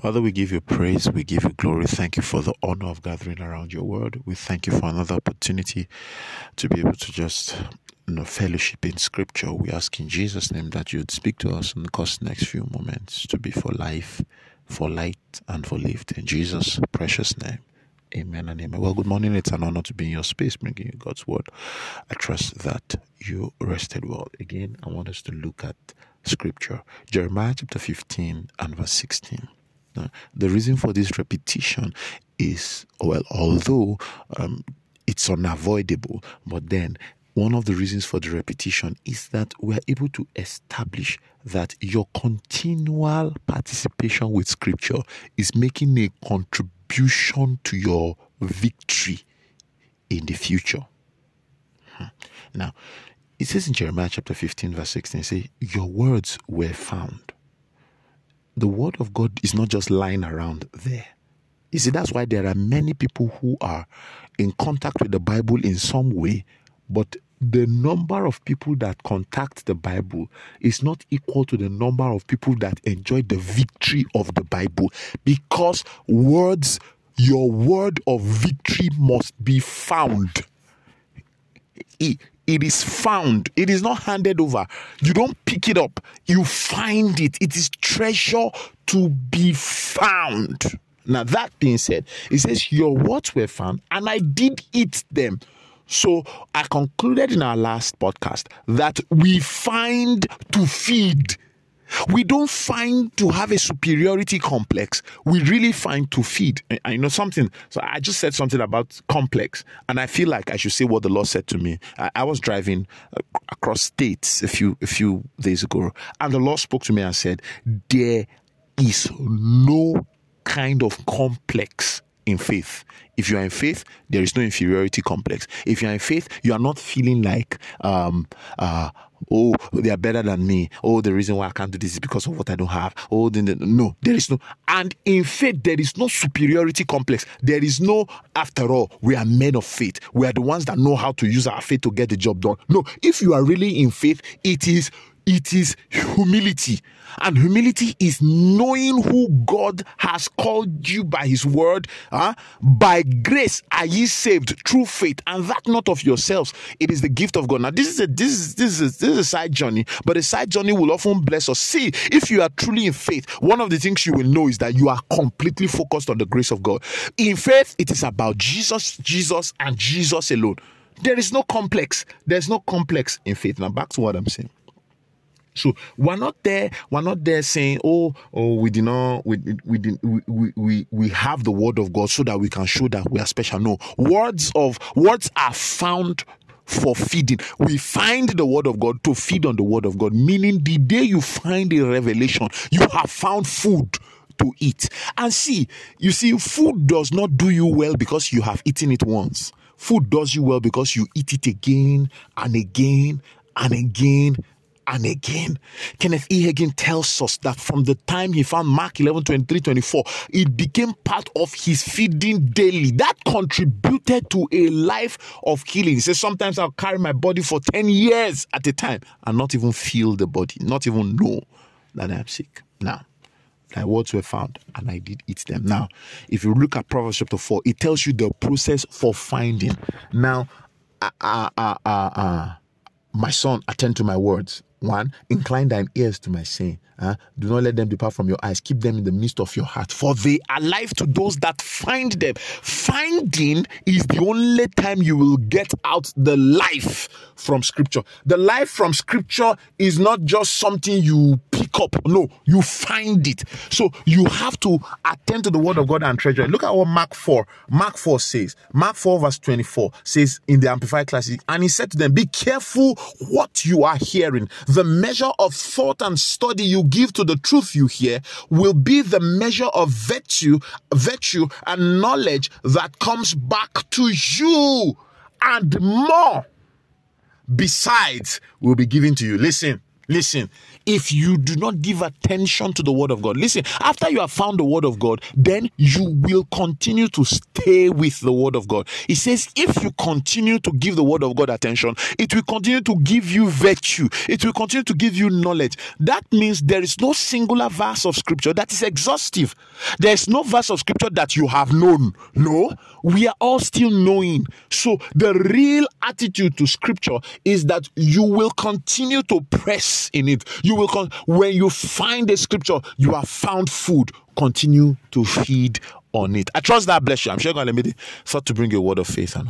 Father, we give you praise, we give you glory. Thank you for the honor of gathering around your word. We thank you for another opportunity to be able to just you know, fellowship in scripture. We ask in Jesus' name that you'd speak to us in the next few moments to be for life, for light, and for lift. In Jesus' precious name. Amen and amen. Well, good morning. It's an honor to be in your space, bringing you God's word. I trust that you rested well. Again, I want us to look at scripture. Jeremiah chapter 15 and verse 16. The reason for this repetition is, well, although um, it's unavoidable, but then one of the reasons for the repetition is that we're able to establish that your continual participation with scripture is making a contribution to your victory in the future. Hmm. Now, it says in Jeremiah chapter 15, verse 16, say, Your words were found the word of God is not just lying around there. You see, that's why there are many people who are in contact with the Bible in some way, but the number of people that contact the Bible is not equal to the number of people that enjoy the victory of the Bible because words, your word of victory must be found it is found. It is not handed over. You don't pick it up. You find it. It is treasure to be found. Now, that being said, it says, Your words were found, and I did eat them. So I concluded in our last podcast that we find to feed we don't find to have a superiority complex. We really find to feed. I know something. So I just said something about complex, and I feel like I should say what the Lord said to me. I, I was driving uh, across states a few a few days ago, and the Lord spoke to me and said, "There is no kind of complex in faith. If you are in faith, there is no inferiority complex. If you are in faith, you are not feeling like, um, uh, oh, they are better than me. Oh, the reason why I can't do this is because of what I don't have. Oh, then, no, there is no. And in faith, there is no superiority complex. There is no, after all, we are men of faith. We are the ones that know how to use our faith to get the job done. No, if you are really in faith, it is it is humility. And humility is knowing who God has called you by his word. Uh, by grace are ye saved through faith, and that not of yourselves. It is the gift of God. Now, this is a this is this is this is a side journey, but a side journey will often bless us. See, if you are truly in faith, one of the things you will know is that you are completely focused on the grace of God. In faith, it is about Jesus, Jesus, and Jesus alone. There is no complex. There's no complex in faith. Now, back to what I'm saying. So we're not there. We're not there saying, "Oh, oh, we did not. We we did, we, we we have the word of God so that we can show that we are special." No, words of words are found for feeding. We find the word of God to feed on the word of God. Meaning, the day you find a revelation, you have found food to eat. And see, you see, food does not do you well because you have eaten it once. Food does you well because you eat it again and again and again and again. Kenneth E. Hagin tells us that from the time he found Mark 11 23 24, it became part of his feeding daily. That contributed to a life of healing. He says, Sometimes I'll carry my body for 10 years at a time and not even feel the body, not even know that I'm sick. Now, my words were found and I did eat them. Now, if you look at Proverbs chapter 4, it tells you the process for finding. Now, uh, uh, uh, uh my son, attend to my words. One, incline thine ears to my saying. Uh, do not let them depart from your eyes. Keep them in the midst of your heart, for they are life to those that find them. Finding is the only time you will get out the life from Scripture. The life from Scripture is not just something you pick up. No, you find it. So you have to attend to the Word of God and treasure it. Look at what Mark 4, Mark 4 says. Mark 4 verse 24 says in the Amplified Classic, and he said to them, "Be careful what you are hearing." the measure of thought and study you give to the truth you hear will be the measure of virtue, virtue and knowledge that comes back to you and more besides will be given to you. Listen, Listen, if you do not give attention to the word of God, listen, after you have found the word of God, then you will continue to stay with the word of God. He says, if you continue to give the word of God attention, it will continue to give you virtue, it will continue to give you knowledge. That means there is no singular verse of scripture that is exhaustive. There is no verse of scripture that you have known. No, we are all still knowing. So the real attitude to scripture is that you will continue to press in it. You will con- when you find the scripture, you have found food. Continue to feed on it. I trust that bless you. I'm sure God let me start to bring you a word of faith and hope.